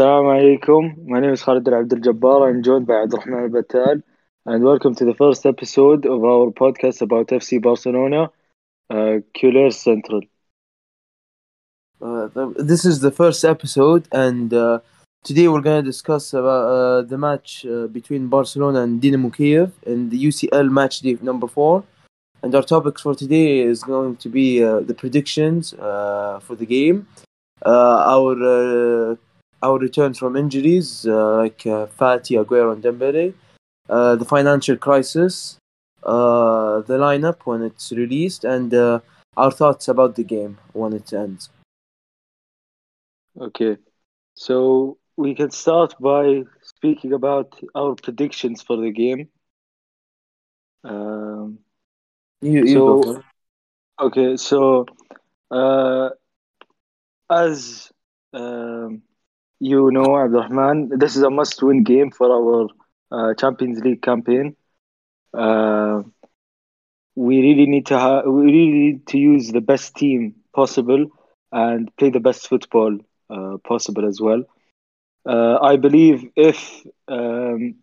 Assalamu alaikum. My name is Khalid Al Abdul Jabbar. I'm joined by Abdurrahman Al Battal. And welcome to the first episode of our podcast about FC Barcelona, uh, Culers Central. Uh, th- this is the first episode, and uh, today we're going to discuss about uh, the match uh, between Barcelona and Dynamo Kiev in the UCL match day number four. And our topics for today is going to be uh, the predictions uh, for the game, our our returns from injuries uh, like uh, Fati, Aguero, and Dembele, uh, the financial crisis, uh, the lineup when it's released, and uh, our thoughts about the game when it ends. Okay, so we can start by speaking about our predictions for the game. Um, You, you So- go okay, so uh, as um, you know, Abdurrahman, this is a must-win game for our uh, Champions League campaign. Uh, we really need to ha- we really need to use the best team possible and play the best football uh, possible as well. Uh, I believe if um,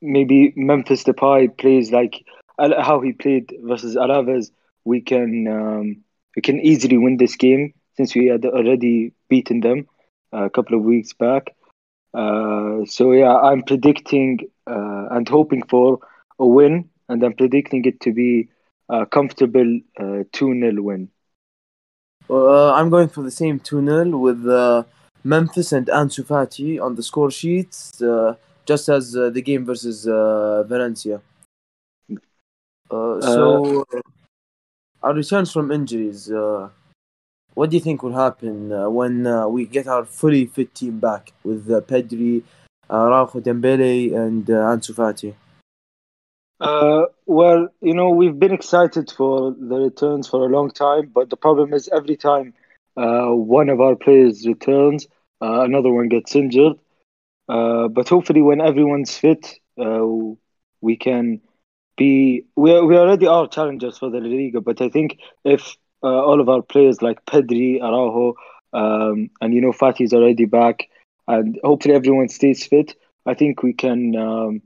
maybe Memphis Depay plays like how he played versus Alaves, we can um, we can easily win this game since we had already beaten them a couple of weeks back. Uh, so yeah, I'm predicting uh, and hoping for a win, and I'm predicting it to be a comfortable uh, two 0 win. Uh, I'm going for the same 2 0 with uh, Memphis and Ansu Fati on the score sheets, uh, just as uh, the game versus uh, Valencia. Uh, so, uh, our returns from injuries, uh, what do you think will happen uh, when uh, we get our fully fit team back with uh, Pedri, Araujo, Dembele, and Ansu Fati? Uh, well, you know, we've been excited for the returns for a long time, but the problem is every time uh, one of our players returns, uh, another one gets injured. But hopefully, when everyone's fit, we can be. We we already are challengers for the Liga, but I think if uh, all of our players like Pedri, Araujo, um, and you know Fati is already back, and hopefully everyone stays fit, I think we can. Um,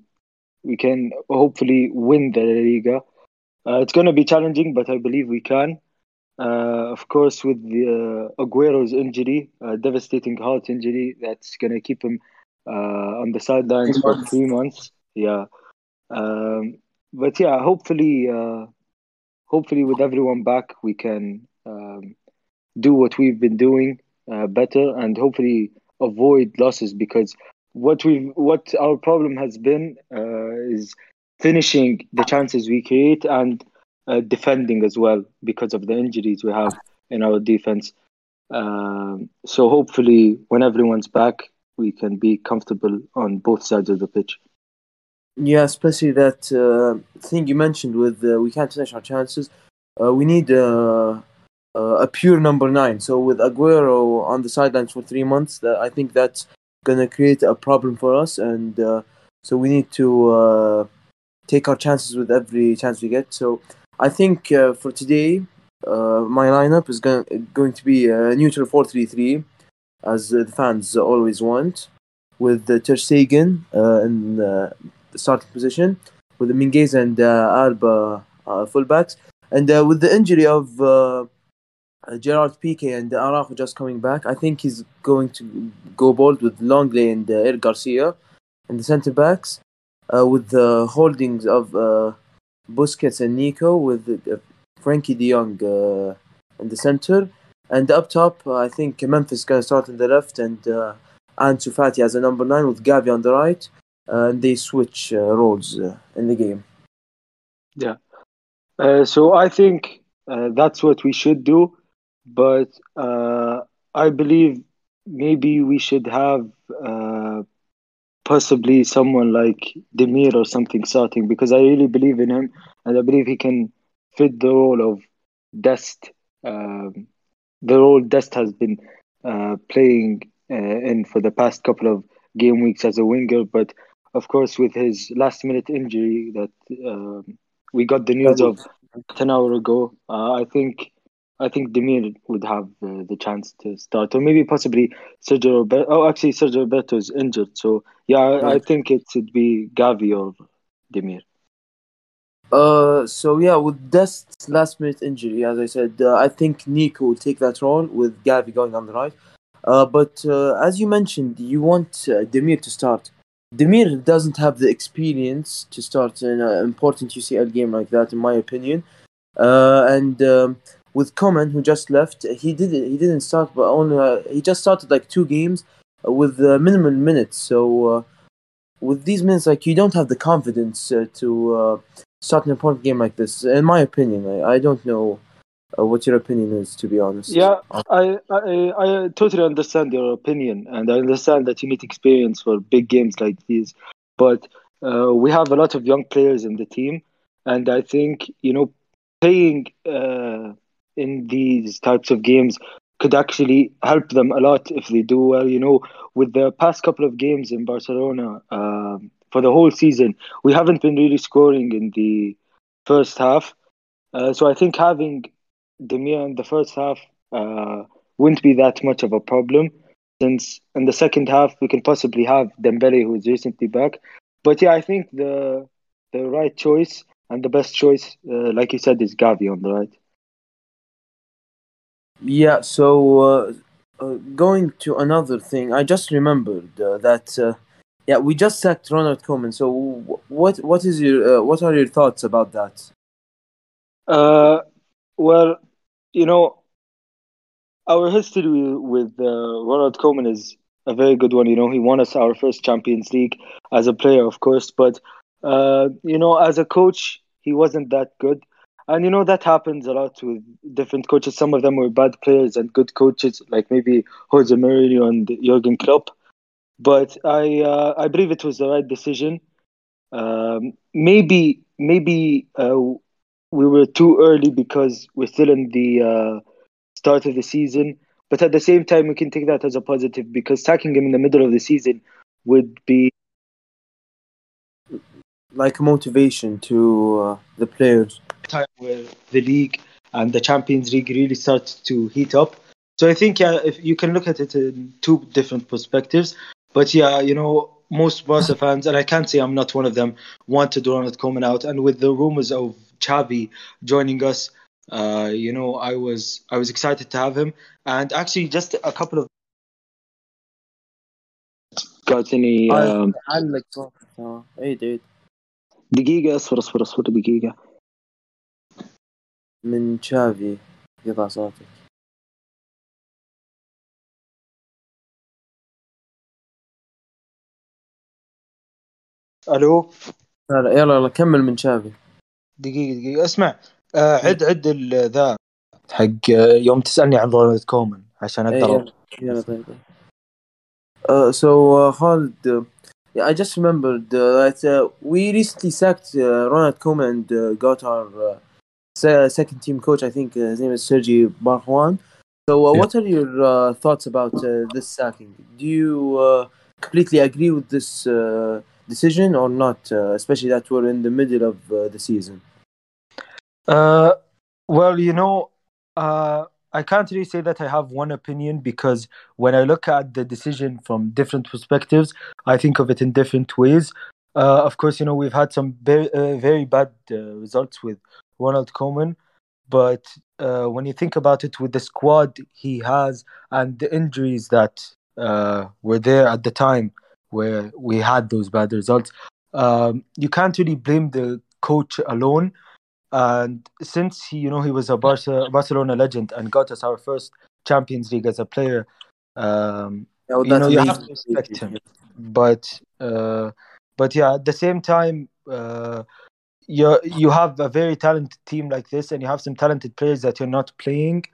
we can hopefully win the Liga. Uh, it's going to be challenging, but I believe we can. Uh, of course, with the uh, Aguero's injury, devastating heart injury, that's going to keep him uh, on the sidelines for three months. Yeah, um, but yeah, hopefully, uh, hopefully with everyone back, we can um, do what we've been doing uh, better, and hopefully avoid losses because what we what our problem has been uh, is finishing the chances we create and uh, defending as well because of the injuries we have in our defense. Um, so hopefully, when everyone's back, we can be comfortable on both sides of the pitch. Yeah, especially that uh, thing you mentioned with uh, we can't finish our chances. Uh, we need uh, uh, a pure number nine. So with Aguero on the sidelines for three months, that I think that's gonna create a problem for us, and uh, so we need to take our chances with every chance we get. So I think for today, my lineup is going going to be a neutral four three three, as the fans always want, with uh, Ter Stegen starting position, with the Mingueza and uh, Alba uh, fullbacks, and uh, with the injury of Gerard Piqué and Araujo just coming back, I think he's going to go bold with Lenglet and uh, Eric Garcia and the centre backs, with the holdings of Busquets and Nico, with Frenkie De Jong in the centre, and up top, I think Memphis going to start on the left and uh, Ansu Fati as a number nine with Gavi on the right, they switch uh, roles uh, in the game. Yeah. Uh, so I think uh, that's what we should do, but uh, I believe maybe we should have uh, possibly someone like Demir or something starting because I really believe in him and I believe he can fit the role of Dest, um, the role Dest has been uh, playing uh, in for the past couple of game weeks as a winger, but of course with his last minute injury that um, we got the news of an hour ago. Uh, I think I think Demir would have uh, the chance to start, or maybe possibly Sergio Roberto. Oh, actually, Sergio Roberto is injured, so yeah, I, I think it should be Gavi or Demir. Uh, so yeah, with Dest's last minute injury, as I said, uh, I think Nico will take that role with Gavi going on the right. Uh, but uh, as you mentioned, you want uh, Demir to start. Demir doesn't have the experience to start an important UCL game like that, in my opinion. Uh, and um, with Koeman, who just left, he did he didn't start, but only uh, he just started like two games uh, with uh, minimal minutes. So uh, with these minutes, like you don't have the confidence uh, to uh, start an important game like this. In my opinion, I, I don't know uh, what your opinion is, to be honest. Yeah, I, I I totally understand your opinion, and I understand that you need experience for big games like these. But uh, we have a lot of young players in the team, and I think you know playing uh, in these types of games could actually help them a lot if they do well. You know, with the past couple of games in Barcelona um, for the whole season, we haven't been really scoring in the first half. Uh, so I think having Demir in the first half uh, wouldn't be that much of a problem, since in the second half we can possibly have Dembele, who is recently back. But yeah, I think the the right choice and the best choice, uh, like you said, is Gavi on the right. Yeah, so uh, uh, going to another thing, I just remembered uh, that uh, yeah, we just sacked Ronald Koeman. So what what is your uh, what are your thoughts about that? Uh, well, you know, our history with uh, Ronald Koeman is a very good one. You know, he won us our first Champions League as a player, of course, but uh, you know, as a coach, he wasn't that good. And you know that happens a lot with different coaches. Some of them were bad players and good coaches, like maybe Jose Mourinho and Jurgen Klopp. But I uh, I believe it was the right decision. Um, maybe maybe uh, we were too early because we're still in the uh, start of the season. But at the same time, we can take that as a positive because sacking him in the middle of the season would be Like a motivation to uh, the players. time where the league and the Champions League really starts to heat up. So I think yeah, if you can look at it in two different perspectives. But yeah, you know, most Barca fans, and I can't say I'm not one of them, wanted Ronald Koeman out. And with the rumors of Xavi joining us. Uh, you know, I was I was excited to have him, and actually, just a couple of got any. Um... علق صوتك عيد عيد دقيقة اصبر اصبر اصبر دقيقة من شافي قطع صوتك الو يلا يلا كمل من شافي. دقيقة دقيقة اسمع آه عد عد ذا حق آه، يوم تسألني عن رونالد كومان عشان أقدر يلا طيب طيب. Uh, so uh, uh, yeah, I just remembered uh, that uh, we recently sacked uh, Ronald Koeman and uh, got our uh, se- second team coach. I think uh, his name is Sergi Barjuan. So, uh, Yeah. what are your uh, thoughts about uh, this sacking? Do you uh, completely agree with this uh, decision or not? Uh, especially that we're in the middle of uh, the season. Uh, well, you know, uh, I can't really say that I have one opinion because when I look at the decision from different perspectives, I think of it in different ways. Uh, of course, you know, we've had some very, uh, very bad results with Ronald Koeman, but when you think about it, with the squad he has and the injuries that were there at the time where we had those bad results, um, you can't really blame the coach alone and since he, you know, he was a Barca, Barcelona legend and got us our first Champions League as a player, um, with you know, you have to respect him. But, uh, but yeah, at the same time, uh, you you have a very talented team like this, and you have some talented players that you're not playing.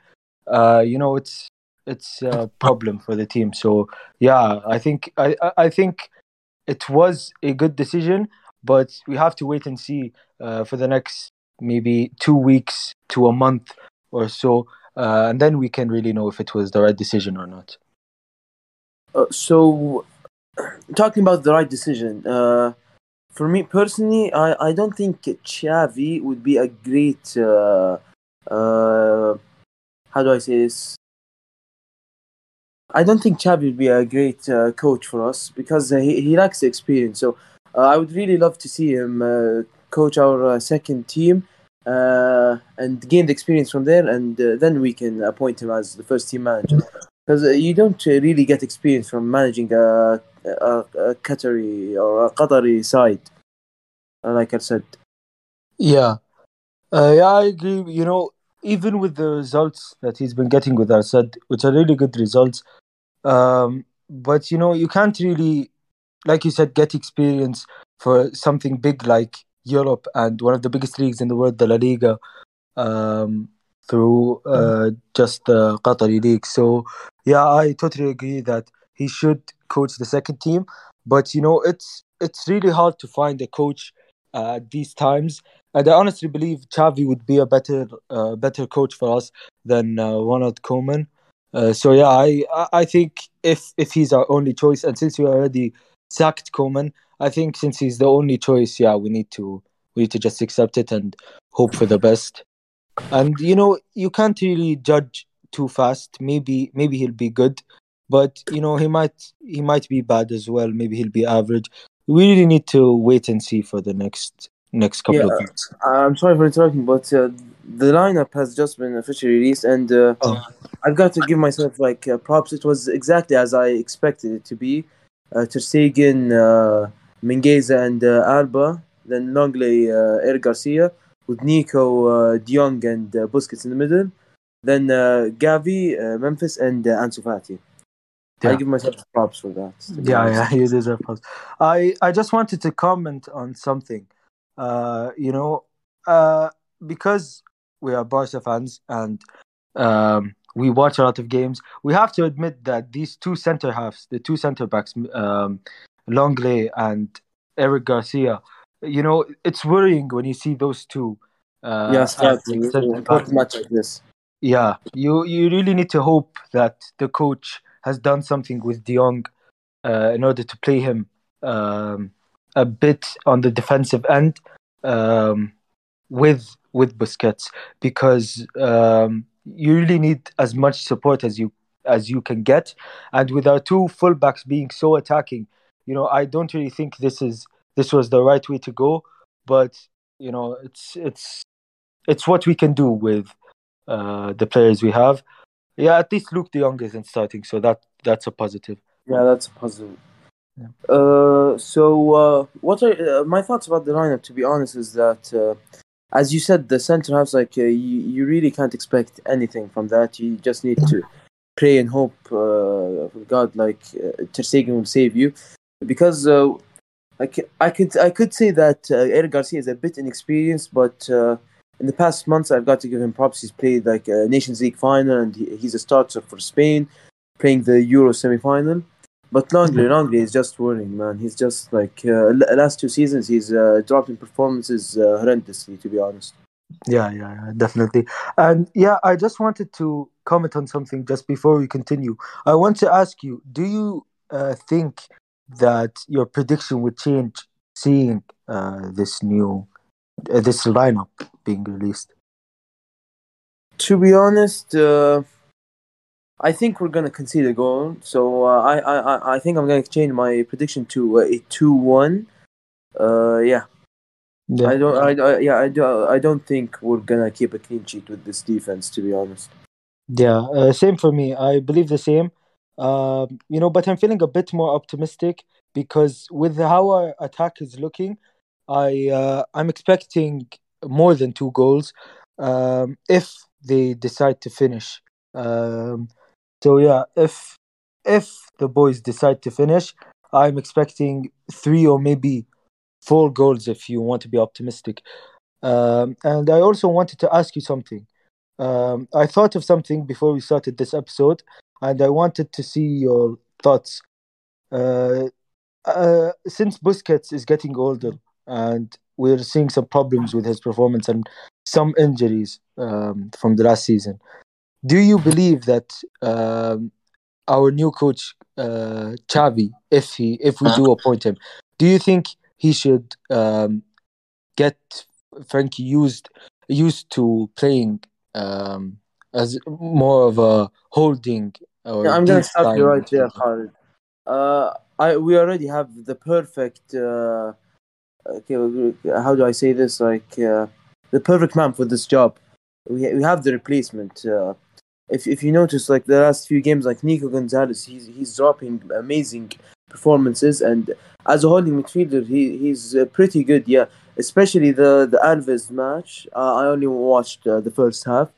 Uh, you know, it's it's a problem for the team. So yeah, I think I I- think it was a good decision, but we have to wait and see uh, for the next maybe two weeks to a month or so, uh, and then we can really know if it was the right decision or not. Uh, so, talking about the right decision, uh, for me personally, I, I don't think Xavi would be a great uh, uh, how do I say this? I don't think Xavi would be a great uh, coach for us because uh, he, he lacks the experience. So uh, I would really love to see him uh, coach our second team and gain the experience from there, and then we can appoint him as the first team manager. Because you don't really get experience from managing a, a, a Qatari or a Qatari side, like I said. Yeah, uh, yeah, I agree. You know, even with the results that he's been getting with Al Sadd, which are really good results, um, but you know, you can't really, like you said, get experience for something big like Europe and one of the biggest leagues in the world, the La Liga, um, through uh, just the Qatari league. So, yeah, I totally agree that he should coach the second team. But you know, it's it's really hard to find a coach uh, at these times. And I honestly believe Xavi would be a better uh, better coach for us than uh, Ronald Koeman. Uh, so yeah, I I- think if if he's our only choice, and since we already sacked Koeman, I think since he's the only choice, yeah, we need to we need to just accept it and hope for the best. And you know, you can't really judge too fast. Maybe maybe he'll be good, but you know, he might he might be bad as well. Maybe he'll be average. We really need to wait and see for the next next couple Yeah. of weeks. I'm sorry for interrupting, but uh, the lineup has just been officially released, and uh, Oh. I've got to give myself like uh, props. It was exactly as I expected it to be. Uh, Ter Stegen, uh, Mingueza, and uh, Alba. Then Lenglet, uh, Eric Garcia, with Nico, uh, De Jong, and uh, Busquets in the middle. Then uh, Gavi, uh, Memphis, and uh, Ansu Fati. I give myself props for that. Yeah, yeah, you deserve props. I I just wanted to comment on something. Uh, you know, uh, because we are Barca fans and um, we watch a lot of games, we have to admit that these two center halves, the two center backs, um, Lenglet and Eric Garcia, you know, it's worrying when you see those two. Uh, yes, as that's an center important match like this. Yeah, you you really need to hope that the coach has done something with De Jong uh, in order to play him um, a bit on the defensive end um, with with Busquets because um, you really need as much support as you as you can get, and with our two fullbacks being so attacking, you know I don't really think this is this was the right way to go, but you know it's it's it's what we can do with uh, the players we have. Yeah, at least Luuk De Jong isn't starting, so that that's a positive. Yeah, that's a positive. Uh, so uh, what are uh, my thoughts about the lineup? To be honest, is that uh, as you said, the center halves like uh, you, you really can't expect anything from that. You just need to pray and hope God, like uh, Ter Stegen will save you, because I, c- I could I could say that Eric Garcia is a bit inexperienced, but in the past months I've got to give him props. He's played like a Nations League final, and he, he's a starter for Spain, playing the Euro semi final. But Lenglet, Lenglet is just worrying, man. He's just like uh, last two seasons, he's uh, dropped in performances uh, horrendously, to be honest. Yeah, yeah, yeah, definitely. And yeah, I just wanted to comment on something just before we continue. I want to ask you: Do you uh, think that your prediction would change seeing uh, this new uh, this lineup being released? To be honest, uh, I think we're gonna concede a goal. So uh, I, I, I- I think I'm gonna change my prediction to uh, a two-one. Uh, yeah, Yeah, I don't, I, I, yeah, I, do, I don't think we're gonna keep a clean sheet with this defense. To be honest. yeah. Uh, same for me. I believe the same. Um, you know, but I'm feeling a bit more optimistic because with how our attack is looking, I uh, I'm expecting more than two goals um, if they decide to finish. Um, so yeah, if if the boys decide to finish, I'm expecting three or maybe four goals if you want to be optimistic. Um, and I also wanted to ask you something. Um, I thought of something before we started this episode, and I wanted to see your thoughts. Uh, uh, since Busquets is getting older and we're seeing some problems with his performance and some injuries um, from the last season, do you believe that um, our new coach uh, Xavi, if he if we do appoint him, do you think he should um, get Frenkie used used to playing um, as more of a holding. Or Yeah, I'm gonna deep stop you right there. Khalid. Uh, I we already have the perfect. Uh, okay, how do I say this? Like uh, the perfect man for this job. We we have the replacement. Uh, if if you notice, like the last few games, like Nico Gonzalez, he's he's dropping amazing performances, and as a holding midfielder, he he's uh, pretty good. Yeah, especially the the Alaves match. Uh, I only watched uh, the first half,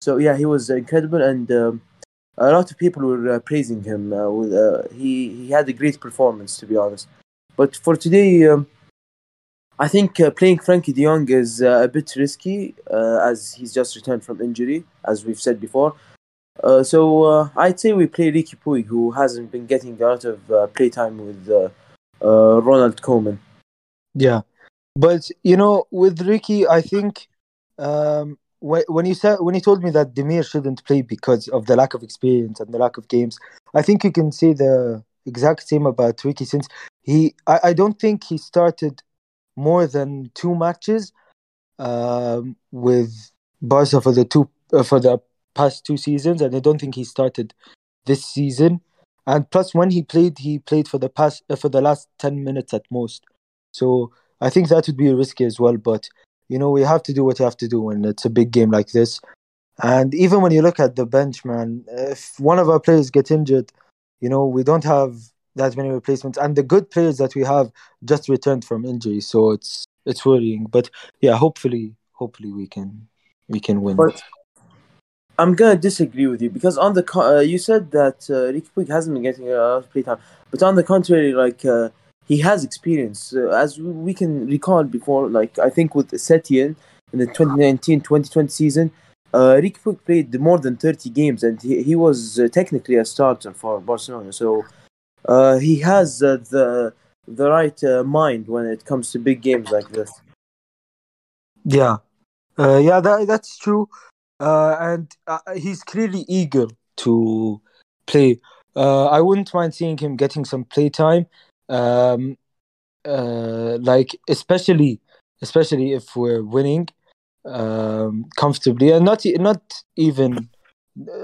so yeah, he was incredible, and um, a lot of people were uh, praising him. Uh, with, he he had a great performance, to be honest. But for today, um, I think uh, playing Frenkie De Jong is uh, a bit risky, uh, as he's just returned from injury, as we've said before. Uh, so uh, I'd say we play Ricky Puig, who hasn't been getting a lot of uh, playtime with uh, uh, Ronald Koeman. Yeah, but you know, with Ricky, I think um, when you said when you told me that Demir shouldn't play because of the lack of experience and the lack of games, I think you can say the exact same about Ricky since he. I, I don't think he started more than two matches um, with Barca for the two for the past two seasons, and I don't think he started this season. And plus, when he played, he played for the past uh, for the last ten minutes at most. So I think that would be risky as well. But you know, we have to do what we have to do when it's a big game like this. And even when you look at the bench, man, if one of our players get injured, you know, we don't have that many replacements, and the good players that we have just returned from injury, so it's it's worrying. But yeah, hopefully, hopefully we can we can win. But I'm gonna disagree with you because on the uh, you said that uh, Ricky Puig hasn't been getting a lot of playtime, but on the contrary, like uh, he has experience. Uh, as we, can recall before, like I think with Setien in the 2019-2020 season, uh, Ricky Puig played more than 30 games, and he, he was uh, technically a starter for Barcelona. So uh, he has uh, the the right mind when it comes to big games like this. Yeah, yeah, that that's true. Uh, and uh, he's clearly eager to play. Uh, I wouldn't mind seeing him getting some playtime. Um, uh, like especially especially if we're winning um, comfortably, and not not even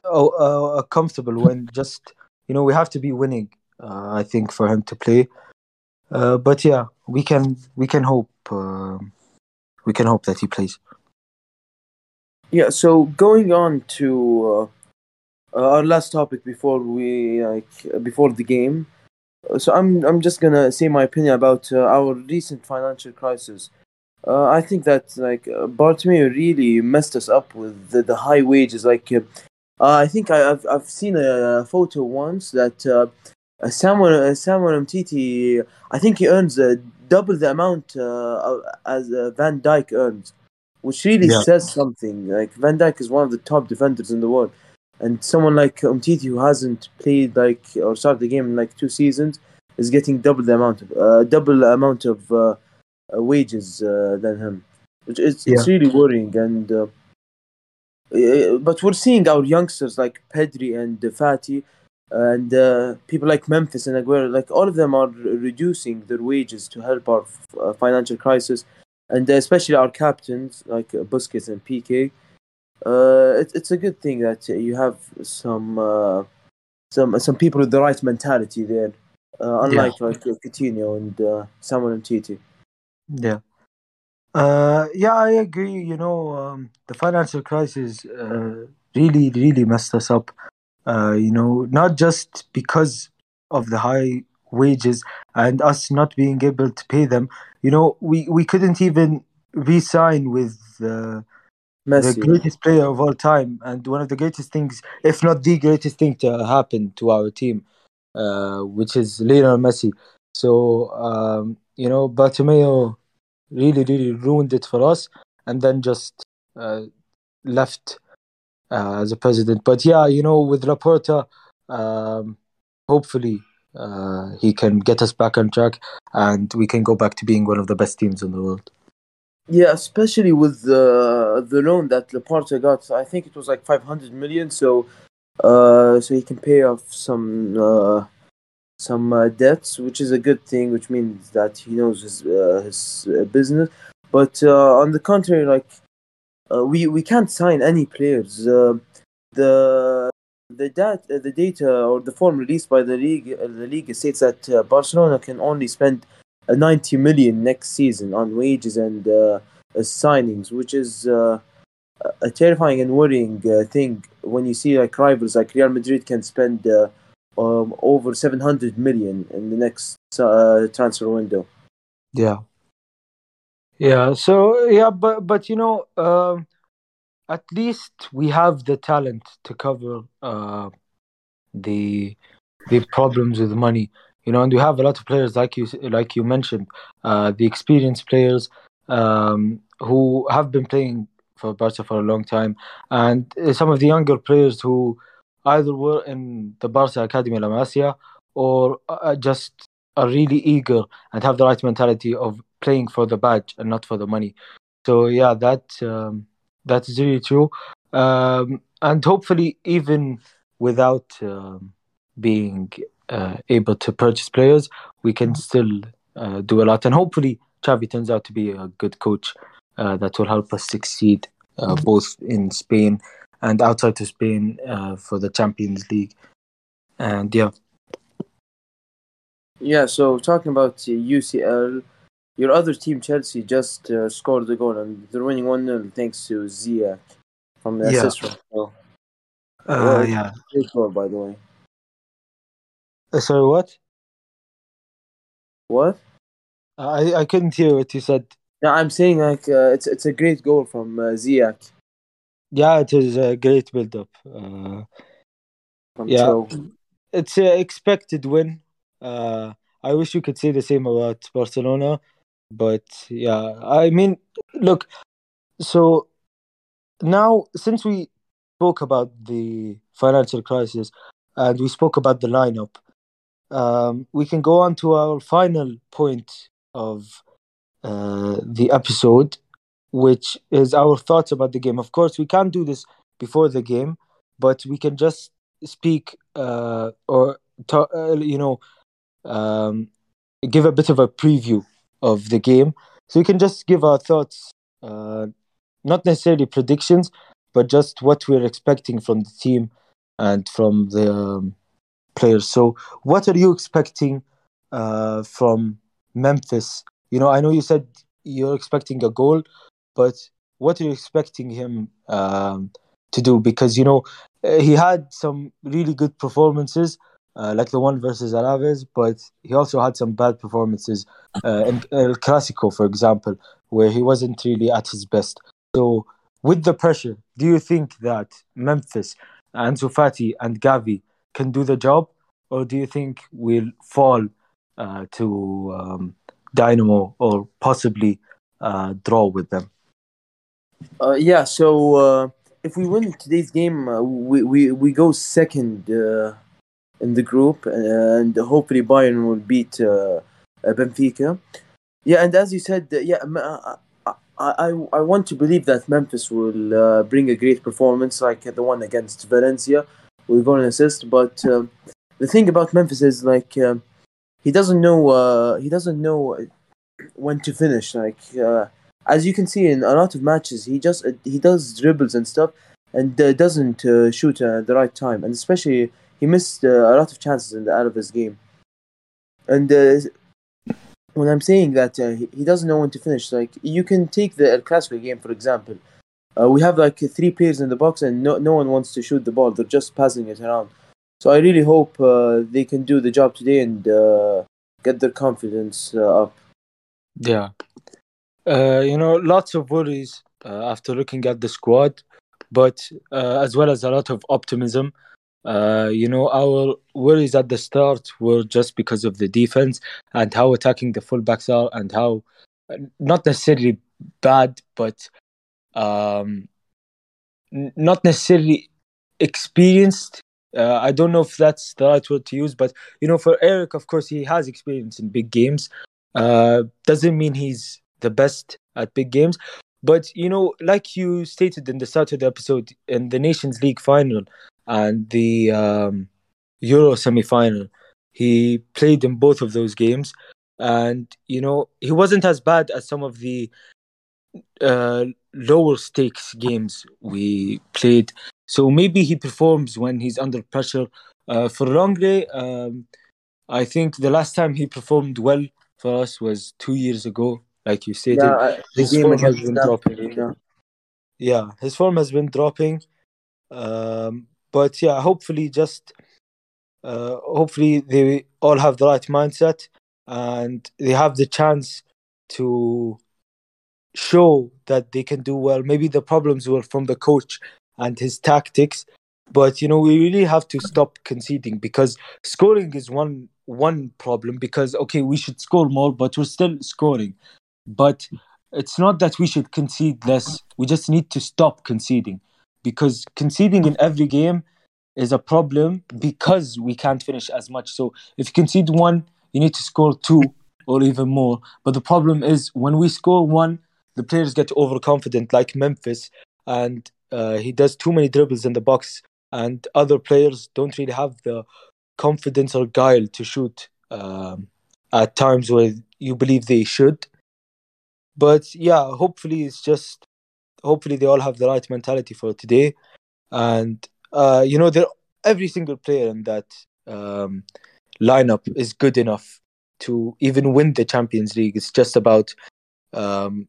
uh, uh, a comfortable win. Just you know, we have to be winning. Uh, I think for him to play. Uh, but yeah, we can we can hope um we can hope that he plays. Yeah. So going on to uh, uh, our last topic before we like uh, before the game. Uh, So I'm I'm just gonna say my opinion about uh, our recent financial crisis. Uh, I think that like uh, Bartomeu really messed us up with the, the high wages. Like uh, I think I, I've I've seen a photo once that uh, Samuel Samuel Umtiti. I think he earns double the amount as Van Dijk earns, which really Yeah. says something. Like Van Dijk is one of the top defenders in the world, and someone like Umtiti who hasn't played like or started the game in like two seasons is getting double the amount of uh, double amount of uh, uh, wages uh, than him, which is it's really worrying. And uh, uh, but we're seeing our youngsters like Pedri and Fati and uh, people like Memphis and Aguero, like all of them are reducing their wages to help our f- uh, financial crisis, and especially our captains like uh, Busquets and Piqué. Uh, it, it's a good thing that you have some uh, some some people with the right mentality there, uh, unlike like uh, Coutinho and uh, Samuel Umtiti. Yeah. Uh, yeah, I agree. You know, um, the financial crisis uh, really, really messed us up. Uh, you know, not just because of the high wages and us not being able to pay them. You know, we, we couldn't even re-sign with uh, Messi. the greatest player of all time and one of the greatest things, if not the greatest thing to happen to our team, uh, which is Lionel Messi. So, um, you know, Bartomeu really, really ruined it for us and then just uh, left uh, as a president. But yeah, you know, with Laporta, um, hopefully uh, he can get us back on track and we can go back to being one of the best teams in the world. Yeah, especially with the the loan that Laporta got. I think it was like five hundred million. So, uh, so he can pay off some uh, some uh, debts, which is a good thing. Which means that he knows his uh, his uh, business. But uh, on the contrary, like we we can't sign any players. The the dat- the data or the form released by the league uh, the league states that uh, Barcelona can only spend uh, 90 million next season on wages and uh, uh, signings, which is uh, a terrifying and worrying uh, thing when you see like rivals like Real Madrid can spend uh, um, over 700 million in the next uh, transfer window. Yeah. Yeah. So yeah, but but you know, um, at least we have the talent to cover uh, the the problems with money. You know, and we have a lot of players like you like you mentioned, uh, the experienced players um, who have been playing for Barca for a long time, and uh, some of the younger players who either were in the Barca Academy La Masia or uh, just are really eager and have the right mentality of playing for the badge and not for the money. So yeah, that um, that is really true. Um, and hopefully, even without um, being uh, able to purchase players, we can still uh, do a lot. And hopefully, Xavi turns out to be a good coach uh, that will help us succeed uh, both in Spain and outside of Spain uh, for the Champions League. And yeah, Yeah, so talking about UCL, your other team, Chelsea, just uh, scored a goal and they're winning 1 0 thanks to Ziyech from the Yeah. assist from Phil. uh, Well, yeah. Great goal, by the way. Uh, sorry, what? What? I I couldn't hear what you said. No, I'm saying like uh, it's it's a great goal from uh, Ziyech Yeah, it is a great build-up. Uh, Yeah. Cho. it's an expected win. Uh, I wish you could say the same about Barcelona, but yeah, I mean, look. So now, since we spoke about the financial crisis and we spoke about the lineup, um, we can go on to our final point of uh, the episode, which is our thoughts about the game. Of course, we can't do this before the game, but we can just speak uh, or uh, you know um, give a bit of a preview of the game. So we can just give our thoughts uh, not necessarily predictions but just what we're expecting from the team and from the um, players. So what are you expecting uh, from memphis? You know i know you said you're expecting a goal but what are you expecting him um, to do? Because you know uh, he had some really good performances, uh, like the one versus Alaves, but he also had some bad performances uh, in El Clasico, for example, where he wasn't really at his best. So, with the pressure, do you think that Memphis, Ansu Fati, and Gavi can do the job, or do you think we'll fall uh, to um, Dynamo or possibly uh, draw with them? Uh, yeah, so uh, if we win today's game, we, we, we go second in the group, and hopefully Bayern will beat uh, uh, Benfica. Yeah, and as you said, yeah, I, yeah, m- I, I, I, want to believe that Memphis will uh, bring a great performance like the one against Valencia with goal and assist. But um the thing about Memphis is like um he doesn't know uh, he doesn't know when to finish. Like uh, as you can see in a lot of matches, he just uh, he does dribbles and stuff, and uh, doesn't uh, shoot at the right time. And especially he missed uh, a lot of chances in the out of his game. And uh, when I'm saying that uh, he, doesn't know when to finish, like you can take the El Clasico game for example. Uh, we have like three players in the box, and no no one wants to shoot the ball. They're just passing it around. So I really hope uh, they can do the job today and uh, get their confidence up. Yeah. You know, lots of worries after looking at the squad, but as well as a lot of optimism. Uh, you know, our worries at the start were just because of the defense and how attacking the fullbacks are and how not necessarily bad, but um, not necessarily experienced. Uh, I don't know if that's the right word to use, but you know, for Eric, of course, he has experience in big games. Uh, doesn't mean he's the best at big games, but you know, like you stated in the start of the episode, in the Nations League final and the um, Euro semi-final, he played in both of those games, and you know, he wasn't as bad as some of the uh, lower stakes games we played. So maybe he performs when he's under pressure. Uh, for Lenglet, um, I think the last time he performed well for us was two years ago, like you stated. Yeah, the his form has been dropping. yeah. Yeah, his form has been dropping. Um, but yeah, hopefully, just uh, hopefully they all have the right mindset and they have the chance to show that they can do well. Maybe the problems were from the coach and his tactics, but you know we really have to stop conceding because scoring is one one problem. Because okay, we should score more, but we're still scoring. But it's not that we should concede less. We just need to stop conceding because conceding in every game is a problem because we can't finish as much. So if you concede one, you need to score two or even more. But the problem is when we score one, the players get overconfident, like Memphis, and uh, he does too many dribbles in the box, and other players don't really have the confidence or guile to shoot um, at times where you believe they should. But yeah, hopefully it's just hopefully they all have the right mentality for today, and uh, you know, every single player in that um, lineup is good enough to even win the Champions League. It's just about um,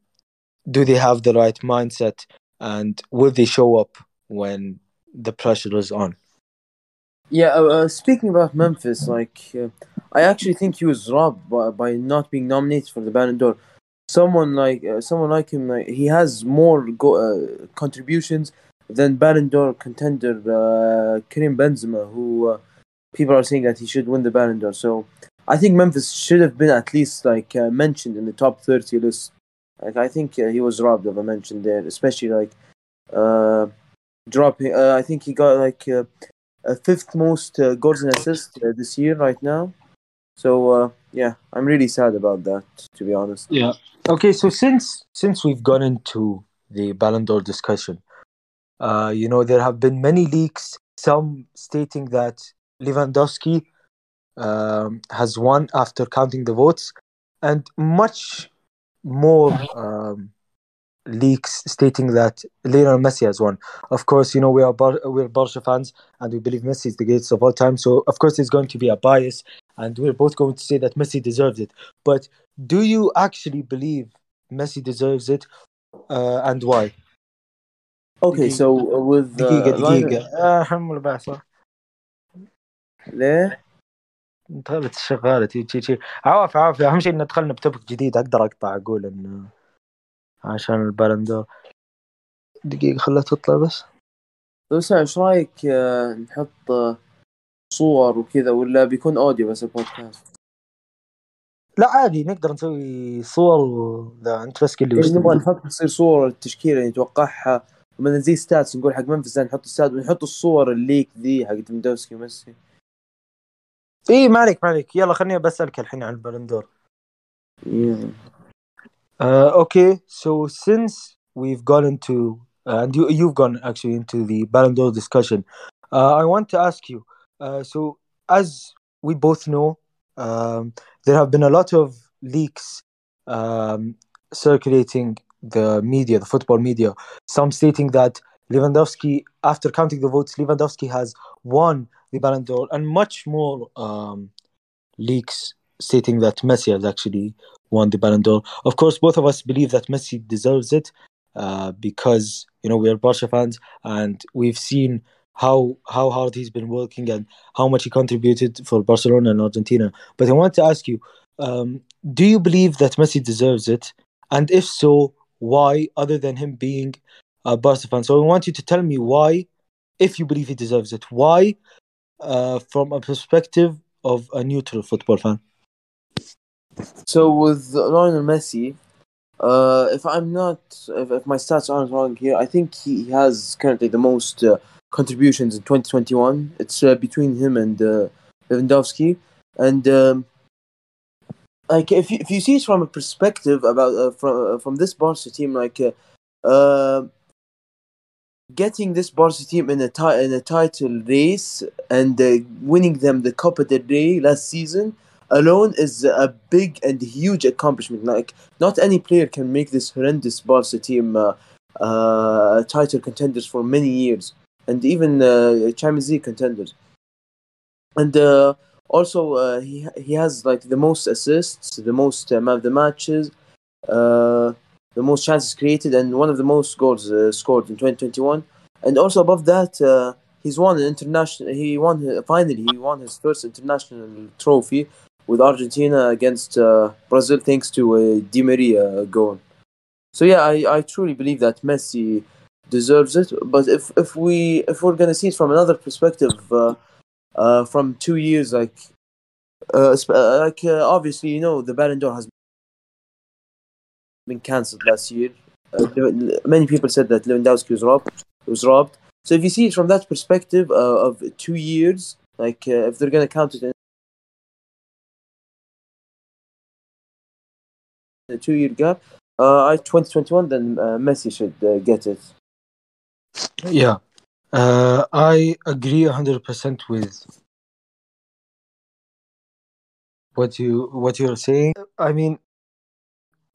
do they have the right mindset and will they show up when the pressure is on? Yeah, uh, uh, speaking about Memphis, like uh, I actually think he was robbed by, by not being nominated for the Ballon d'Or. Someone like uh, someone like him, like, he has more go- uh, contributions than Ballon d'Or contender uh, Karim Benzema, who uh, people are saying that he should win the Ballon d'Or. So I think Memphis should have been at least like uh, mentioned in the top thirty list. Like I think uh, he was robbed of a mention there, especially like dropping. I think he got like a fifth most goals and assists this year right now. So yeah, I'm really sad about that, to be honest. Yeah. Okay, so since since we've gone into the Ballon d'Or discussion, uh, you know there have been many leaks, some stating that Lewandowski um, has won after counting the votes, and much more um, leaks stating that Lionel Messi has won. Of course, you know we are Bar- we're Barca fans and we believe Messi is the greatest of all time. So of course there's going to be a bias, and we're both going to say that Messi deserves it. But do you actually believe Messi deserves it, uh, and why? Okay, so with uh, دقيقة دقيقة حمل بعصا ليه؟ انتقلت الشغالة تي تي تي عوافي عوافي. أهم شيء إن دخلنا بتوبك جديد. أقدر أقطع أقول إنه عشان البالندور دقيقة خلها تطلع بس. بس إيش رأيك آه، نحط آه، صور وكذا ولا بيكون أوديو بس البودكاست؟ لا عادي نقدر نسوي صور و... لا أنت بس قل لي وش يعني نبغى. نحط تصير صور التشكيلة اللي نتوقعها ومن زي ستاتس نقول حق منفس نحط الستات ونحط الصور الليك ذي حق مدوسكي وميسي إيه ما عليك ما عليك يلا خليني بسألك الحين عن البالندور Yeah. Uh, okay, so since we've gone into uh, and you you've gone actually into the Ballon d'Or discussion, uh, I want to ask you. Uh, so as we both know, um, there have been a lot of leaks um, circulating the media, the football media. Some stating that Lewandowski, after counting the votes, Lewandowski has won the Ballon d'Or, and much more um, leaks stating that Messi has actually won the Ballon d'Or. Of course, both of us believe that Messi deserves it uh, because you know we are Barca fans and we've seen how how hard he's been working and how much he contributed for Barcelona and Argentina. But I want to ask you, um, do you believe that Messi deserves it? And if so, why? Other than him being a Barca fan, so I want you to tell me why, if you believe he deserves it, why, uh, from a perspective of a neutral football fan. So with Lionel Messi, uh, if I'm not, if, if my stats aren't wrong here, I think he has currently the most uh, contributions in 2021. It's uh, between him and uh, Lewandowski, and um, like if you, if you see it from a perspective about uh, from uh, from this Barca team, like uh, uh, getting this Barca team in a ti- in a title race and winning them the Copa del Rey last season. alone is a big and huge accomplishment. Like not any player can make this horrendous Barca team title contenders for many years, and even uh, Champions League contenders. And uh, also, uh, he he has like the most assists, the most uh, of the matches, uh, the most chances created, and one of the most goals uh, scored in 2021. And also above that, uh, he's won an international. He won finally. He won his first international trophy with Argentina against uh, Brazil, thanks to a Di Maria goal. So yeah, I, I truly believe that Messi deserves it. But if if we if we're gonna see it from another perspective, uh, uh, from two years, like uh, uh, like uh, obviously you know the Ballon d'Or has been cancelled last year. Uh, many people said that Lewandowski was robbed. Was robbed. So if you see it from that perspective uh, of two years, like uh, if they're gonna count it in a two-year gap, uh, I 2021, then uh, Messi should uh, get it. Yeah, uh, I agree hundred percent with what you what you're saying. I mean,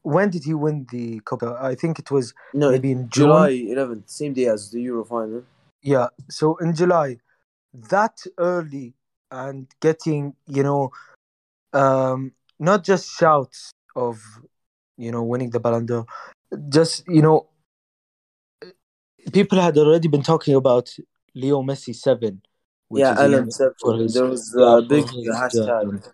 when did he win the Copa? I think it was No, maybe in June. July 11th, same day as the Euro final. Yeah, so in July, that early and getting you know, um, not just shouts of you know winning the Ballon d'Or, just you know, people had already been talking about Leo Messi seven, which yeah, you LM7. for his There was a big his, hashtag.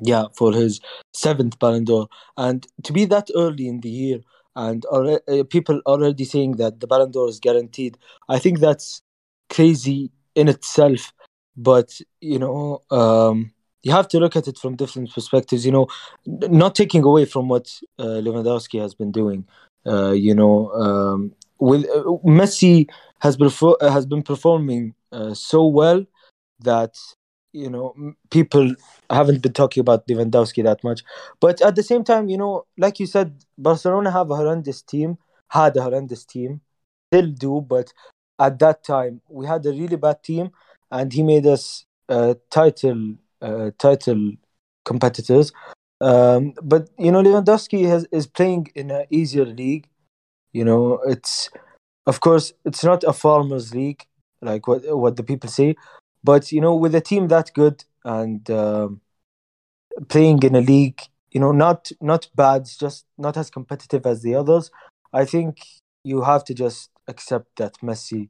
yeah, for his seventh Ballon d'Or, and to be that early in the year, and alre- uh, people already saying that the Ballon d'Or is guaranteed. I think that's crazy in itself, but you know, um, you have to look at it from different perspectives. You know, n- not taking away from what uh, Lewandowski has been doing. Uh, you know, um, with uh, Messi has been has been performing uh, so well that you know people haven't been talking about Lewandowski that much. But at the same time, you know, like you said, Barcelona have a horrendous team, had a horrendous team, still do. But at that time, we had a really bad team, and he made us uh, title uh, title competitors. Um, but you know, Lewandowski has, is playing in an easier league. You know, it's of course it's not a farmers league like what what the people say, but you know, with a team that good and um, playing in a league, you know, not not bad, just not as competitive as the others. I think you have to just accept that Messi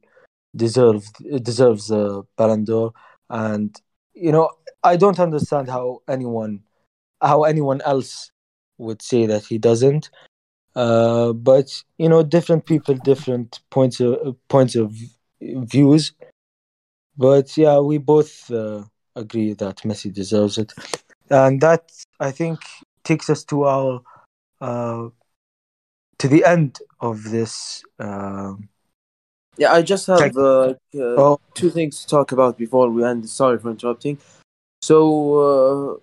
deserves deserves a Ballon d'Or, and you know, I don't understand how anyone how anyone else would say that he doesn't. Uh, but you know, different people, different points of points of views. But yeah, we both uh, agree that Messi deserves it, and that I think takes us to our uh, to the end of this. um Yeah, I just have uh, uh, oh, two things to talk about before we end. Sorry for interrupting. So uh,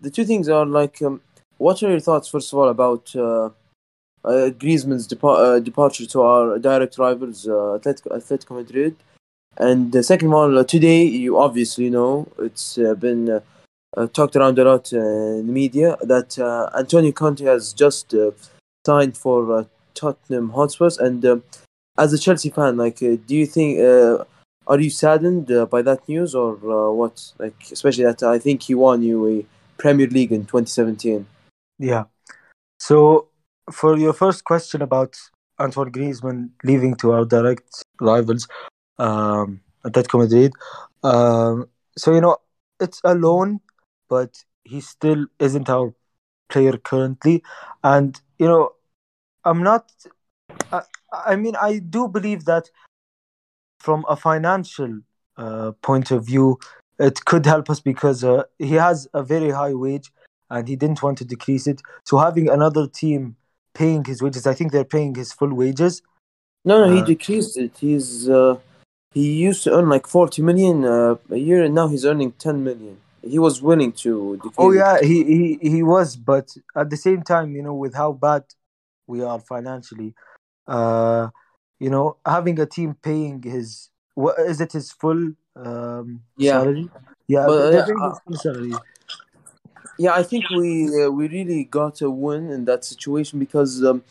the two things are like, um, what are your thoughts first of all about uh, Griezmann's depar- uh, departure to our direct rivals, uh, Atletico, Atletico Madrid, and the second one uh, today, you obviously know it's uh, been uh, talked around a lot in the media that Antonio Conte has just signed for Tottenham Hotspurs, and um as a Chelsea fan, like, do you think? Are you saddened by that news, or what? Like, especially that I think he won you a Premier League in 2017. yeah. So for your first question about Antoine Griezmann leaving to our direct rivals, um, Atletico Madrid. Um, so you know it's a loan, but he still isn't our player currently, and you know I'm not. I, I mean, I do believe that from a financial uh, point of view, it could help us because uh, he has a very high wage and he didn't want to decrease it. So having another team paying his wages, I think they're paying his full wages. No, no, he Uh, decreased it. He's uh, he used to earn like 40 million uh, a year, and now he's earning 10 million. He was willing to decrease. Oh it. yeah, he, he he was, but at the same time, you know, with how bad we are financially, uh, you know, having a team paying his what is it his full um Yeah. salary? Yeah, But, uh, paying uh, his full salary. Yeah, I think we uh, we really got a win in that situation because, um,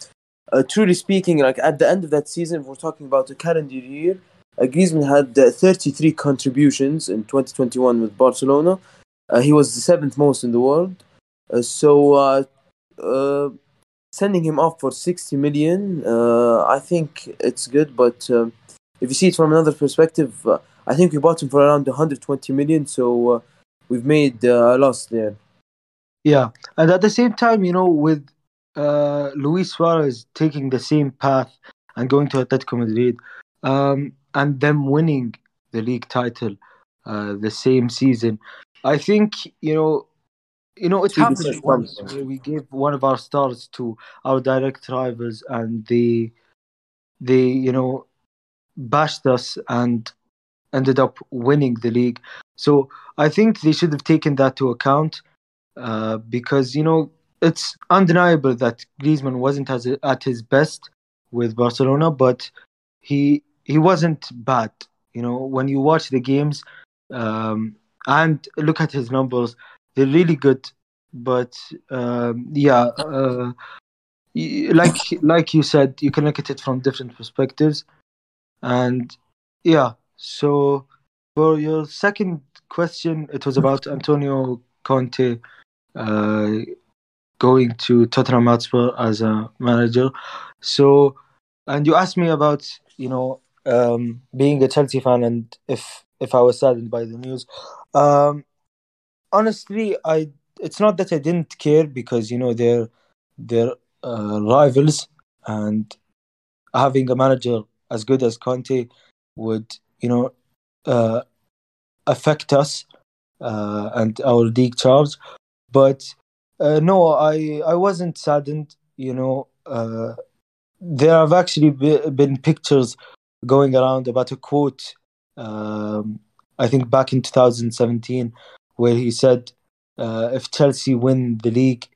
uh, truly speaking, like at the end of that season, we're talking about a calendar year. Uh, Griezmann had uh, 33 contributions in 2021 with Barcelona. Uh, he was the seventh most in the world. Uh, so uh, sending him off for 60 million, I think it's good. But um, if you see it from another perspective, I think we bought him for around 120 million. So we've made a loss there. Yeah, and at the same time, you know, with uh, Luis Suarez taking the same path and going to Atletico Madrid, um, and them winning the league title uh, the same season, I think you know, you know, it Really happened once where we gave one of our stars to our direct rivals, and they, they, you know, bashed us and ended up winning the league. So I think they should have taken that to account uh, because you know it's undeniable that Griezmann wasn't as, at his best with Barcelona, but he he wasn't bad. You know when you watch the games um, and look at his numbers, they're really good. But um, yeah, uh, like like you said, you can look at it from different perspectives, and yeah. So for your second question, it was about Antonio Conte going to Tottenham Hotspur as a manager. So, and you asked me about you know um, being a Chelsea fan and if if I was saddened by the news. Um, honestly, I it's not that I didn't care because you know they're they're uh, rivals and having a manager as good as Conte would you know uh, affect us uh, and our league charge. But uh, no, I I wasn't saddened. You know, uh, there have actually be, been pictures going around about a quote. Um, I think back in 2017, where he said, uh, "If Chelsea win the league,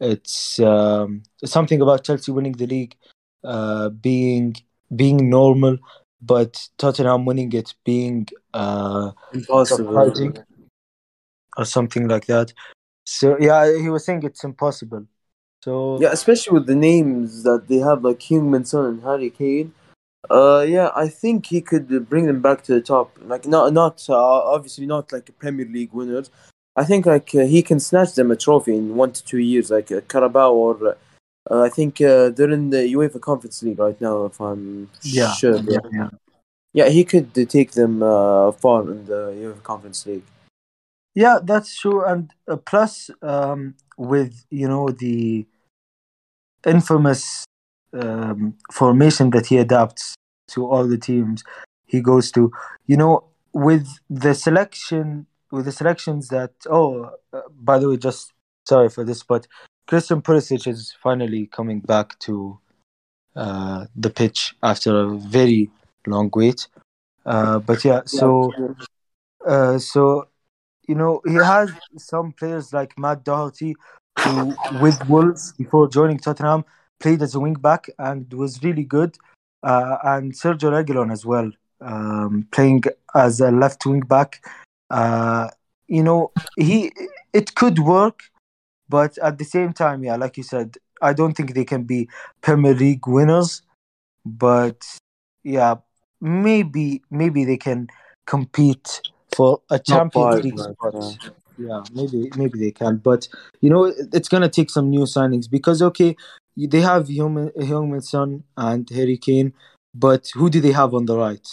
it's um, something about Chelsea winning the league uh, being being normal, but Tottenham winning it being uh, Impossible. surprising or something like that." So yeah, he was saying it's impossible. So Yeah, especially with the names that they have, like Heung-min Son and Harry Kane. Uh, yeah, I think he could bring them back to the top. Like not, not uh, obviously not like a Premier League winners. I think like uh, he can snatch them a trophy in one to two years, like uh, Carabao or uh, I think uh, they're in the UEFA Conference League right now, if I'm yeah, sure. yeah, yeah. Yeah, he could uh, take them uh, far in the UEFA Conference League. Yeah, that's true. And uh, plus, um, with you know the infamous um, formation that he adapts to all the teams he goes to, you know, with the selection, with the selections that. Oh, uh, by the way, just sorry for this, but Christian Pulisic is finally coming back to uh, the pitch after a very long wait. Uh, but yeah, so uh, so you know, he has some players like Matt Doherty, who with Wolves before joining Tottenham played as a wing back and was really good, uh, and Sergio Reguilon as well, um, playing as a left wing back. Uh, you know, he it could work, but at the same time, yeah, like you said, I don't think they can be Premier League winners, but yeah, maybe maybe they can compete for a Champions five, League spot. Yeah, maybe maybe they can, but you know it's gonna take some new signings because okay, they have Son and Harry Kane, but who do they have on the right?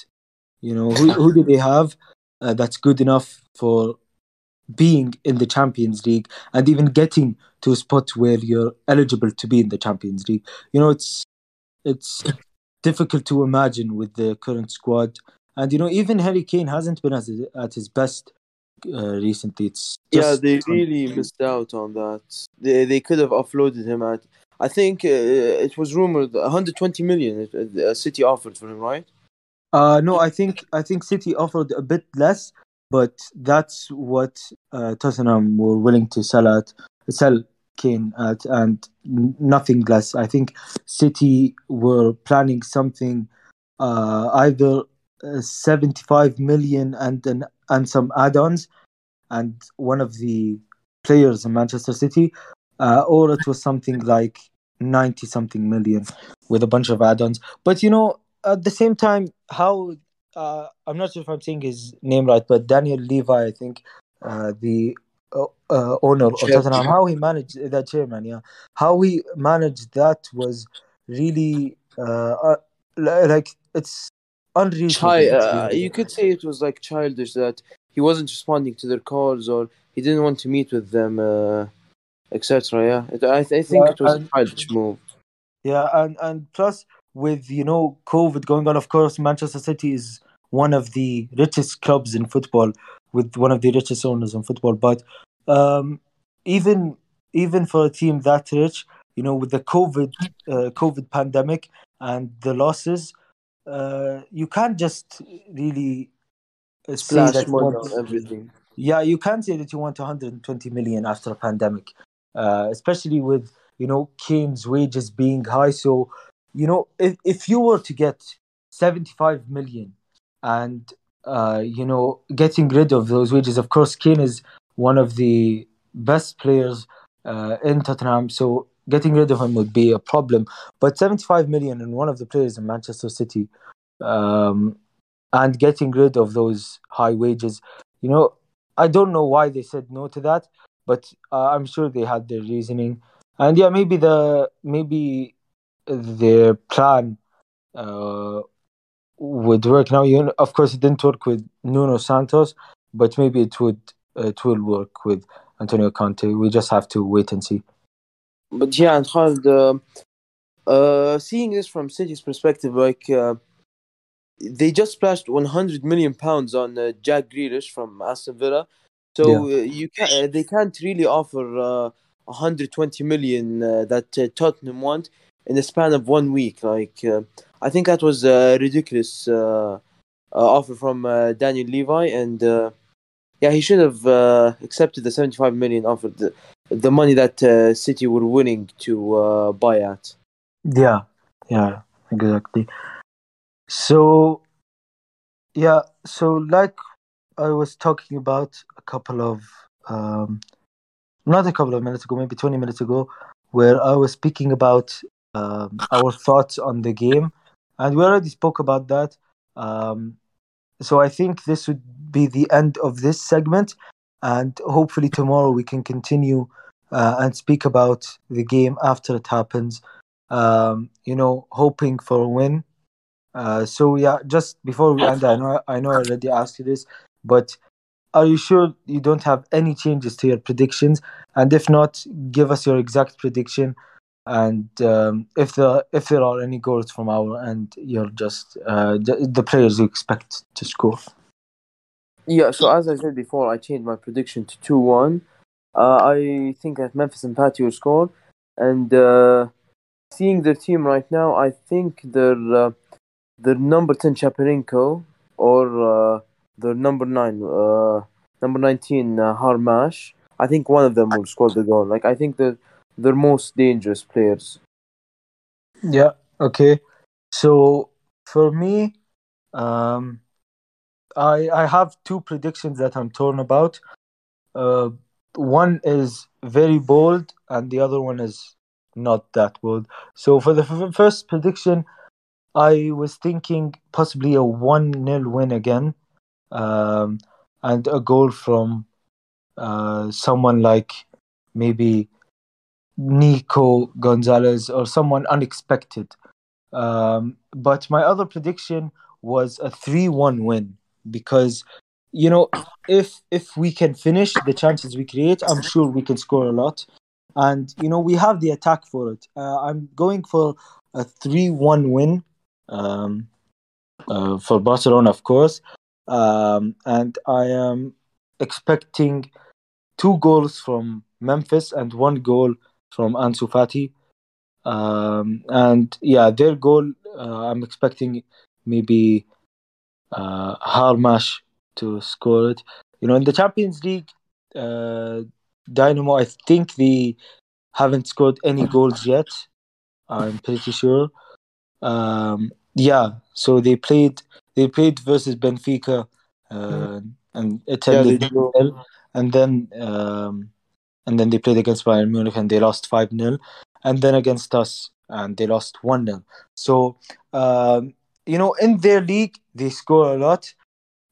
You know who who do they have uh, that's good enough for being in the Champions League and even getting to a spot where you're eligible to be in the Champions League? You know it's it's difficult to imagine with the current squad. And you know, even Harry Kane hasn't been as, at his best uh, recently. It's Yeah, they really missed out on that. They they could have offloaded him at. I think uh, it was rumored 120 million uh, uh, City offered for him, right? Uh, no, I think I think City offered a bit less, but that's what uh, Tottenham were willing to sell at sell Kane at, and nothing less. I think City were planning something uh, either uh, seventy five million and an, and some add-ons, and one of the players in Manchester City, uh, or it was something like ninety something million with a bunch of add-ons. But you know, at the same time, how uh, I'm not sure if I'm saying his name right, but Daniel Levy, I think, uh, the uh, uh, owner of Tottenham, how he managed that chairman, yeah, how he managed that was really uh, uh, like it's unreasonable. Chi- uh, you could say it was like childish that he wasn't responding to their calls or he didn't want to meet with them, uh, etc. Yeah, it, I, I think Yeah, it was and- a childish move. Yeah, and and plus with you know COVID going on, of course, Manchester City is one of the richest clubs in football, with one of the richest owners in football. But um, even even for a team that rich, you know, with the COVID uh, COVID pandemic and the losses, uh, you can't just really say Splash that money on everything. yeah, you can't say that you want 120 million after a pandemic, uh, especially with you know Kane's wages being high. So, you know, if if you were to get 75 million and uh, you know getting rid of those wages, of course, Kane is one of the best players uh, in Tottenham. So getting rid of him would be a problem. But 75 million in one of the players in Manchester City, um, and getting rid of those high wages, you know, I don't know why they said no to that, but uh, I'm sure they had their reasoning. And yeah, maybe the maybe their plan uh, would work now. You know, of course, it didn't work with Nuno Santos, but maybe it would it will work with Antonio Conte. We just have to wait and see. But yeah, and Khaled, uh, uh, seeing this from City's perspective, like uh, they just splashed 100 million pounds on uh, Jack Grealish from Aston Villa, so uh, you can uh, they can't really offer uh, 120 million uh, that uh, Tottenham want in the span of one week. Like uh, I think that was a ridiculous uh, uh, offer from uh, Daniel Levy, and uh, yeah, he should have uh, accepted the 75 million offer. The, money that uh, City were willing to uh, buy at. Yeah, yeah, exactly. So, yeah, so like I was talking about a couple of, um, not a couple of minutes ago, maybe 20 minutes ago, where I was speaking about um, our thoughts on the game, and we already spoke about that. Um, so I think this would be the end of this segment, and hopefully tomorrow we can continue uh, and speak about the game after it happens um, you know, hoping for a win. Uh, so yeah, just before we end, I know I know I already asked you this, but are you sure you don't have any changes to your predictions? And if not, give us your exact prediction. And um, if the if there are any goals from our end, you're just uh, the, the players you expect to score. Yeah, so as I said before, I changed my prediction to 2 1. Uh, I think that Memphis and will score. And uh, seeing their team right now, I think their, uh, their number 10 Shaparenko or uh, their number 9, uh, number 19 uh, Harmash, I think one of them will score the goal. Like, I think they're, they're most dangerous players. Yeah. Okay. So for me, um, I I have two predictions that I'm torn about. Uh, one is very bold, and the other one is not that bold. So for the f- first prediction, I was thinking possibly a one 0 win again, um, and a goal from uh, someone like maybe Nico Gonzalez or someone unexpected. Um, but my other prediction was a 3 1 win because, you know, if if we can finish the chances we create, I'm sure we can score a lot. And, you know, we have the attack for it. Uh, I'm going for a 3 1 win um, uh, for Barcelona, of course. Um, and I am expecting two goals from Memphis and one goal from Ansu Fati. Um, and yeah, their goal, uh, I'm expecting maybe uh, Harmash to score it. You know, in the Champions League, uh, Dynamo, I think they haven't scored any goals yet. I'm pretty sure. Um, yeah, so they played. They played versus Benfica, uh, and it Yeah, nil. And then um, and then they played against Bayern Munich and they lost 5 0, and then against us and they lost 1 0. So, um, you know, in their league, they score a lot,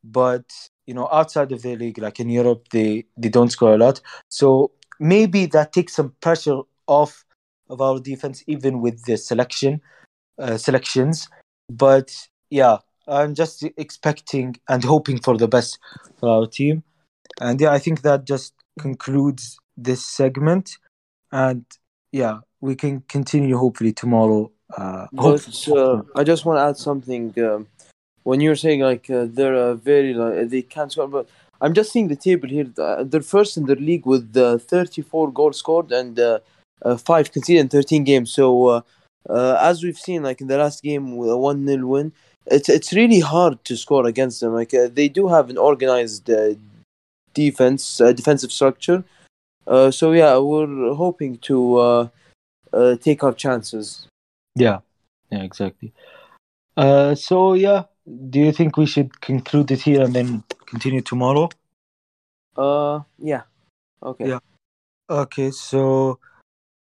but, you know, outside of their league, like in Europe, they, they don't score a lot. So maybe that takes some pressure off of our defense, even with the selection uh, selections. But yeah, I'm just expecting and hoping for the best for our team. And yeah, I think that just concludes this segment. And yeah, we can continue hopefully tomorrow. Uh, But uh, I just want to add something. Um, when you're saying like uh, they're uh, very like they can't score, but I'm just seeing the table here. Uh, They're first in the league with uh, 34 goals scored and uh, uh, five conceded in 13 games. So uh, uh, as we've seen, like in the last game with a one 0 win, it's it's really hard to score against them. Like uh, they do have an organized uh, defense, uh, defensive structure. Uh, so yeah, we're hoping to uh, uh, take our chances. Yeah, yeah, exactly. Uh, so yeah, do you think we should conclude it here and then continue tomorrow? Uh, yeah. Okay. Yeah. Okay, so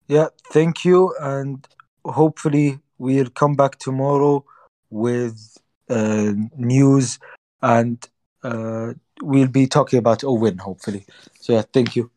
yeah, thank you, and hopefully we'll come back tomorrow with uh, news, and uh, we'll be talking about a win. Hopefully, so yeah, thank you.